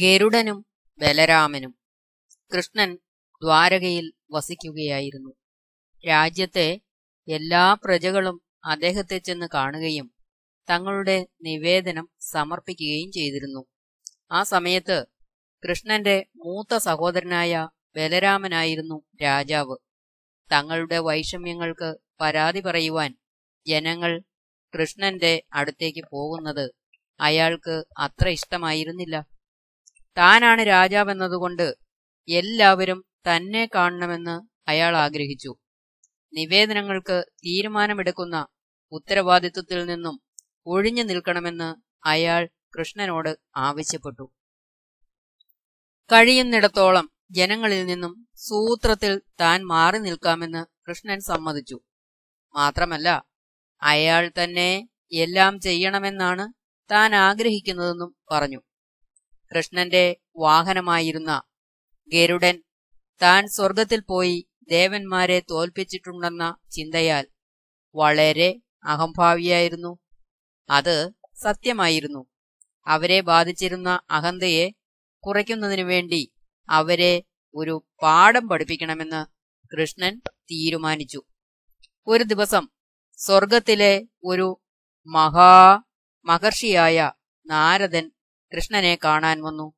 ഗരുഡനും ബലരാമനും കൃഷ്ണൻ ദ്വാരകയിൽ വസിക്കുകയായിരുന്നു. രാജ്യത്തെ എല്ലാ പ്രജകളും അദ്ദേഹത്തെ ചെന്ന് കാണുകയും തങ്ങളുടെ നിവേദനം സമർപ്പിക്കുകയും ചെയ്തിരുന്നു. ആ സമയത്ത് കൃഷ്ണന്റെ മൂത്ത സഹോദരനായ ബലരാമനായിരുന്നു രാജാവ്. തങ്ങളുടെ വൈഷമ്യങ്ങൾക്ക് പരാതി പറയുവാൻ ജനങ്ങൾ കൃഷ്ണന്റെ അടുത്തേക്ക് പോകുന്നത് അയാൾക്ക് അത്ര ഇഷ്ടമായിരുന്നില്ല. താനാണ് രാജാവെന്നതുകൊണ്ട് എല്ലാവരും തന്നെ കാണണമെന്ന് അയാൾ ആഗ്രഹിച്ചു. നിവേദനങ്ങൾക്ക് തീരുമാനമെടുക്കുന്ന ഉത്തരവാദിത്വത്തിൽ നിന്നും ഒഴിഞ്ഞു നിൽക്കണമെന്ന് അയാൾ കൃഷ്ണനോട് ആവശ്യപ്പെട്ടു. കഴിയുന്നിടത്തോളം ജനങ്ങളിൽ നിന്നും സൂത്രത്തിൽ താൻ മാറി നിൽക്കാമെന്ന് കൃഷ്ണൻ സമ്മതിച്ചു. മാത്രമല്ല അയാൾ തന്നെ എല്ലാം ചെയ്യണമെന്നാണ് താൻ ആഗ്രഹിക്കുന്നതെന്നും പറഞ്ഞു. കൃഷ്ണന്റെ വാഹനമായിരുന്ന ഗരുഡൻ താൻ സ്വർഗത്തിൽ പോയി ദേവന്മാരെ തോൽപ്പിച്ചിട്ടുണ്ടെന്ന ചിന്തയാൽ വളരെ അഹംഭാവിയായിരുന്നു. അത് സത്യമായിരുന്നു. അവരെ ബാധിച്ചിരുന്ന അഹന്തയെ കുറയ്ക്കുന്നതിനു വേണ്ടി അവരെ ഒരു പാഠം പഠിപ്പിക്കണമെന്ന് കൃഷ്ണൻ തീരുമാനിച്ചു. ഒരു ദിവസം സ്വർഗത്തിലെ ഒരു മഹാ മഹർഷിയായ നാരദൻ കൃഷ്ണനെ കാണാൻ വന്നു.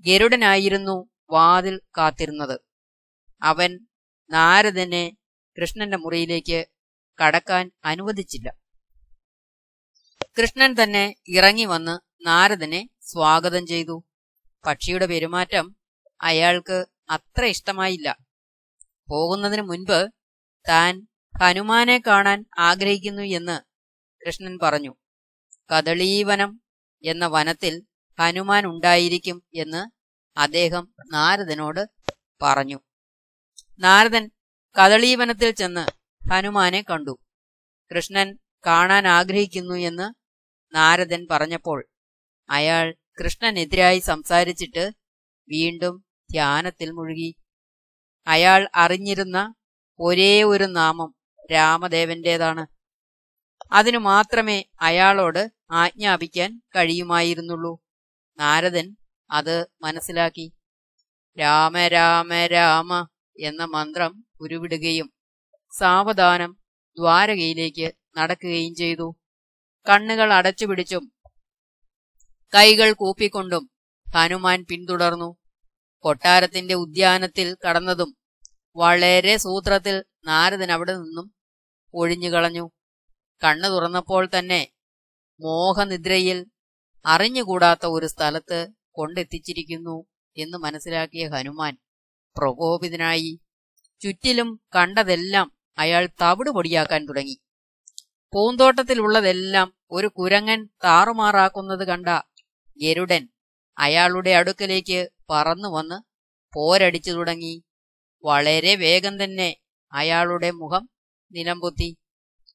ഗരുഡനായിരുന്നു വാതിൽ കാത്തിരുന്നത്. അവൻ നാരദനെ കൃഷ്ണന്റെ മുറിയിലേക്ക് കടക്കാൻ അനുവദിച്ചില്ല. കൃഷ്ണൻ തന്നെ ഇറങ്ങി വന്ന് നാരദനെ സ്വാഗതം ചെയ്തു. പക്ഷിയുടെ പെരുമാറ്റം അയാൾക്ക് അത്ര ഇഷ്ടമായില്ല. പോകുന്നതിന് മുൻപ് താൻ ഹനുമാനെ കാണാൻ ആഗ്രഹിക്കുന്നു എന്ന് കൃഷ്ണൻ പറഞ്ഞു. കദളീവനം എന്ന വനത്തിൽ ഹനുമാൻ ഉണ്ടായിരിക്കും എന്ന് അദ്ദേഹം നാരദനോട് പറഞ്ഞു. നാരദൻ കദളീവനത്തിൽ ചെന്ന് ഹനുമാനെ കണ്ടു. കൃഷ്ണൻ കാണാൻ ആഗ്രഹിക്കുന്നു എന്ന് നാരദൻ പറഞ്ഞപ്പോൾ അയാൾ കൃഷ്ണനെതിരായി സംസാരിച്ചിട്ട് വീണ്ടും ധ്യാനത്തിൽ മുഴുകി. അയാൾ അറിഞ്ഞിരുന്ന ഒരേ ഒരു നാമം രാമദേവന്റേതാണ്. അതിനു മാത്രമേ അയാളോട് ആജ്ഞാപിക്കാൻ കഴിയുമായിരുന്നുള്ളൂ. നാരദൻ അത് മനസ്സിലാക്കി. രാമ രാമ രാമ എന്ന മന്ത്രം ഉരുവിടുകയും സാവധാനം ദ്വാരകയിലേക്ക് നടക്കുകയും ചെയ്തു. കണ്ണുകൾ അടച്ചുപിടിച്ചും കൈകൾ കൂപ്പിക്കൊണ്ടും ഹനുമാൻ പിന്തുടർന്നു. കൊട്ടാരത്തിന്റെ ഉദ്യാനത്തിൽ കടന്നതും വളരെ സൂത്രത്തിൽ നാരദൻ അവിടെ നിന്നും ഒഴിഞ്ഞുകളഞ്ഞു. കണ്ണു തുറന്നപ്പോൾ തന്നെ മോഹനിദ്രയിൽ അറിഞ്ഞുകൂടാത്ത ഒരു സ്ഥലത്ത് കൊണ്ടെത്തിച്ചിരിക്കുന്നു എന്ന് മനസ്സിലാക്കിയ ഹനുമാൻ പ്രകോപിതനായി ചുറ്റിലും കണ്ടതെല്ലാം അയാൾ തവിട് പൊടിയാക്കാൻ തുടങ്ങി. പൂന്തോട്ടത്തിലുള്ളതെല്ലാം ഒരു കുരങ്ങൻ താറുമാറാക്കുന്നത് കണ്ട ഗരുഡൻ അയാളുടെ അടുക്കലേക്ക് പറന്നു വന്ന് പോരടിച്ചു തുടങ്ങി. വളരെ വേഗം തന്നെ അയാളുടെ മുഖം നിലംപൊത്തി.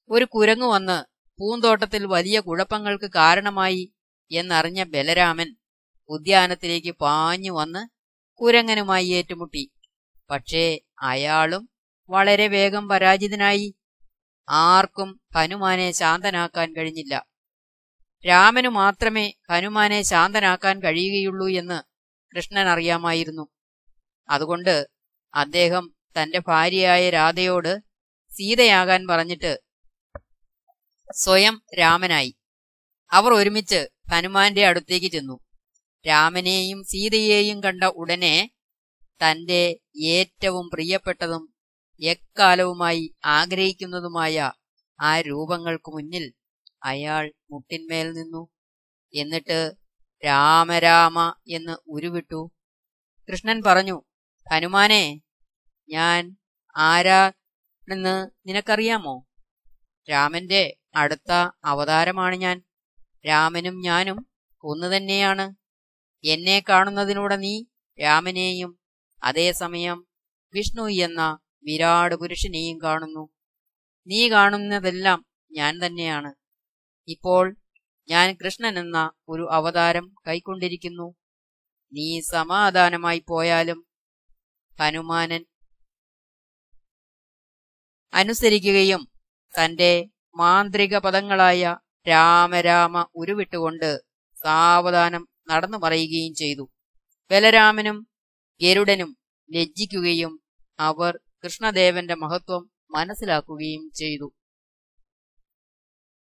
ഒരു കുരങ്ങു വന്ന് പൂന്തോട്ടത്തിൽ വലിയ കുഴപ്പങ്ങൾക്ക് കാരണമായി എന്നറിഞ്ഞ ബലരാമൻ ഉദ്യാനത്തിലേക്ക് പാഞ്ഞു വന്ന് കുരങ്ങനുമായി ഏറ്റുമുട്ടി. പക്ഷേ അയാളും വളരെ വേഗം പരാജിതനായി. ആർക്കും ഹനുമാനെ ശാന്തനാക്കാൻ കഴിഞ്ഞില്ല. രാമനു മാത്രമേ ഹനുമാനെ ശാന്തനാക്കാൻ കഴിയുകയുള്ളൂ എന്ന് കൃഷ്ണൻ അറിയാമായിരുന്നു. അതുകൊണ്ട് അദ്ദേഹം തന്റെ ഭാര്യയായ രാധയോട് സീതയാകാൻ പറഞ്ഞിട്ട് സ്വയം രാമനായി. അവർ ഒരുമിച്ച് ഹനുമാന്റെ അടുത്തേക്ക് ചെന്നു. രാമനെയും സീതയെയും കണ്ട ഉടനെ തന്റെ ഏറ്റവും പ്രിയപ്പെട്ടതും എക്കാലവുമായി ആഗ്രഹിക്കുന്നതുമായ ആ രൂപങ്ങൾക്കു മുന്നിൽ അയാൾ മുട്ടിന്മേൽ നിന്നു. എന്നിട്ട് രാമരാമ എന്ന് ഉരുവിട്ടു. കൃഷ്ണൻ പറഞ്ഞു ഹനുമാനെ ഞാൻ ആരാണെന്ന് നിനക്കറിയാമോ? രാമന്റെ അടുത്ത അവതാരമാണ് ഞാൻ. രാമനും ഞാനും ഒന്നു തന്നെയാണ്. എന്നെ കാണുന്നതിലൂടെ നീ രാമനെയും അതേസമയം വിഷ്ണു എന്ന വിരാട് പുരുഷനെയും കാണുന്നു. നീ കാണുന്നതെല്ലാം ഞാൻ തന്നെയാണ്. ഇപ്പോൾ ഞാൻ കൃഷ്ണൻ എന്ന ഒരു അവതാരം കൈക്കൊണ്ടിരിക്കുന്നു. നീ സമാധാനമായി പോയാലും ഹനുമാനൻ അനുസരിക്കുകയും തന്റെ മാന്ത്രിക പദങ്ങളായ രാമരാമ ഉരുവിട്ടുകൊണ്ട് സാവധാനം നടന്നു മറയുകയും ചെയ്തു. ബലരാമനും ഗരുഡനും ലജ്ജിക്കുകയും അവർ കൃഷ്ണദേവന്റെ മഹത്വം മനസ്സിലാക്കുകയും ചെയ്തു.